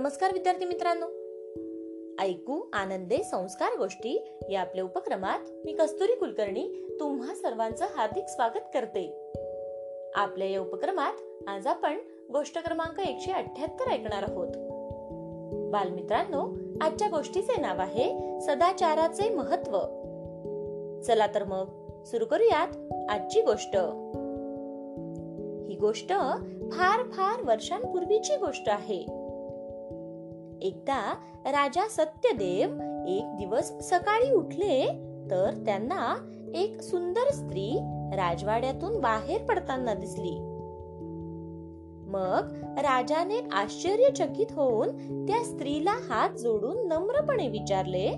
नमस्कार विद्यार्थी मित्रांनो. ऐकू आनंदे संस्कार गोष्टी या आपल्या उपक्रमात मी कस्तुरी कुलकर्णी तुम्हा सर्वांचं हार्दिक स्वागत करते. आपल्या या उपक्रमात आज आपण गोष्ट क्रमांक एकशे अठ्याहत्तर ऐकणार आहोत. बालमित्रांनो आजच्या गोष्टीचे नाव आहे सदाचाराचे महत्त्व. चला तर मग सुरू करूयात आजची गोष्ट. ही गोष्ट फार फार वर्षांपूर्वीची गोष्ट आहे. एकदा राजा सत्यदेव एक दिवस सकाळी उठले तर त्यांना एक सुंदर स्त्री राजवाड्यातून बाहेर पडताना दिसली. मग राजाने आश्चर्यचकित होऊन त्या स्त्रीला हात जोडून नम्रपणे विचारले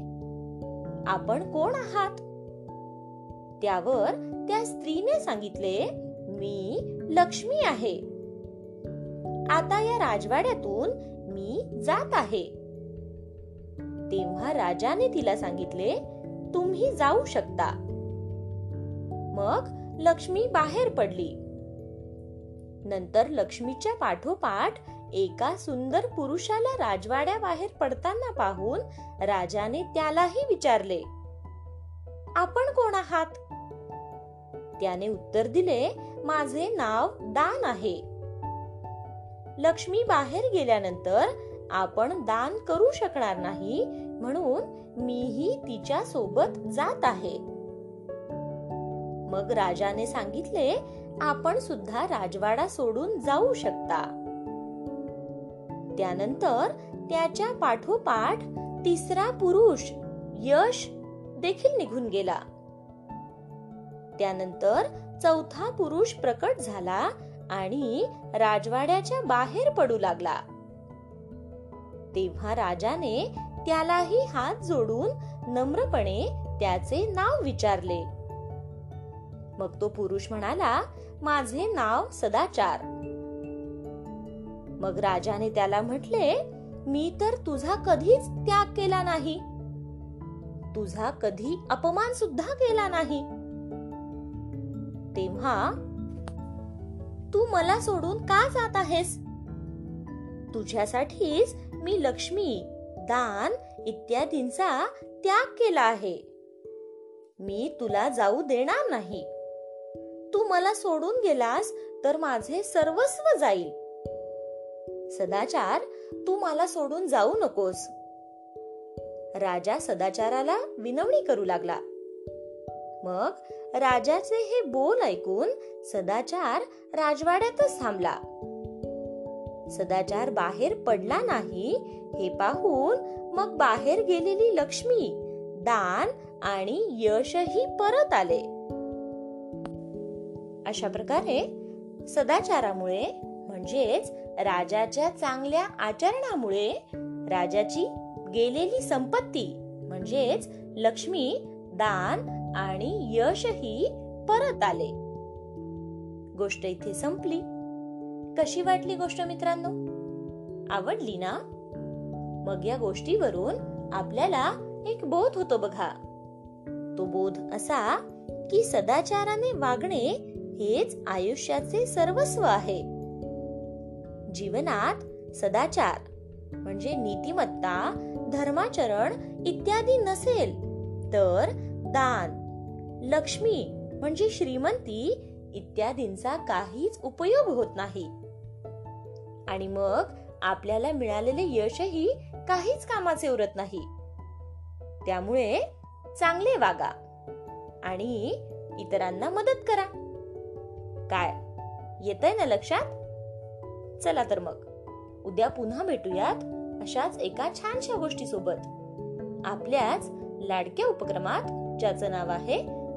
आपण कोण आहात? त्यावर त्या स्त्रीने सांगितले मी लक्ष्मी आहे. आता या राजवाड्यातून मी जात आहे. तेव्हा राजाने तिला सांगितले तुम्ही जाऊ शकता. मग लक्ष्मी बाहेर पडली. नंतर लक्ष्मीच्या पाठोपाठ एका सुंदर पुरुषाला राजवाड्याबाहेर पडताना पाहून राजाने त्यालाही विचारले आपण कोण आहात? त्याने उत्तर दिले माझे नाव दान आहे. लक्ष्मी बाहेर गेल्यानंतर आपण दान करू शकणार नाही म्हणून मीही तिच्या सोबत जात आहे. मग राजाने सांगितले आपण सुद्धा राजवाडा सोडून जाऊ शकता. त्यानंतर त्याच्या पाठोपाठ तिसरा पुरुष यश देखील निघून गेला. त्यानंतर चौथा पुरुष प्रकट झाला आणि राजवाड्याच्या बाहेर पडू लागला. तेव्हा राजाने त्यालाही हात जोडून नम्रपणे त्याचे नाव विचारले. मग तो पुरुष म्हणाला माझे नाव सदाचार. मग राजाने त्याला म्हटले मी तर तुझा कधीच त्याग केला नाही. तुझा कधी अपमान सुद्धा केला नाही. तेव्हा तू मला सोडून का जात आहेस? तुझ्यासाठीच मी लक्ष्मी दान इत्यादींचा त्याग केला आहे. मी तुला जाऊ देणार नाही. तू मला सोडून गेलास तर माझे सर्वस्व जाईल. सदाचार तू मला सोडून जाऊ नकोस. राजा सदाचाराला विनवणी करू लागला. मग राजाचे हे बोल ऐकून सदाचार राजवाड्यातच थांबला. सदाचार बाहेर पडला नाही हे पाहून मग बाहेर गेलेली लक्ष्मी दान आणि यशही परत आले. अशा प्रकारे सदाचारामुळे म्हणजेच राजाच्या चांगल्या आचरणामुळे राजाची गेलेली संपत्ती म्हणजेच लक्ष्मी दान आणि यशही परत आले. गोष्ट इथे संपली. कशी वाटली गोष्ट मित्रांनो? आवडली ना? मग या गोष्टीवरून आपल्याला एक बोध होतो बघा. तो बोध असा की सदाचाराने वागणे हेच आयुष्याचे सर्वस्व आहे. जीवनात सदाचार म्हणजे नीतिमत्ता धर्माचरण इत्यादी नसेल तर दान लक्ष्मी म्हणजे श्रीमंती इत्यादींचा काहीच उपयोग होत नाही. आणि मग आपल्याला मिळालेले यशही काहीच कामाचे उरत नाही. त्यामुळे चांगले वागा आणि इतरांना मदत करा. काय? येतंय ना लक्षात? चला तर मग. उद्या पुन्हा भेटूयात अशाच एका छानशा गोष्टी सोबत आपल्याच लाडक्या उपक्रमात ज्याचं नाव आहे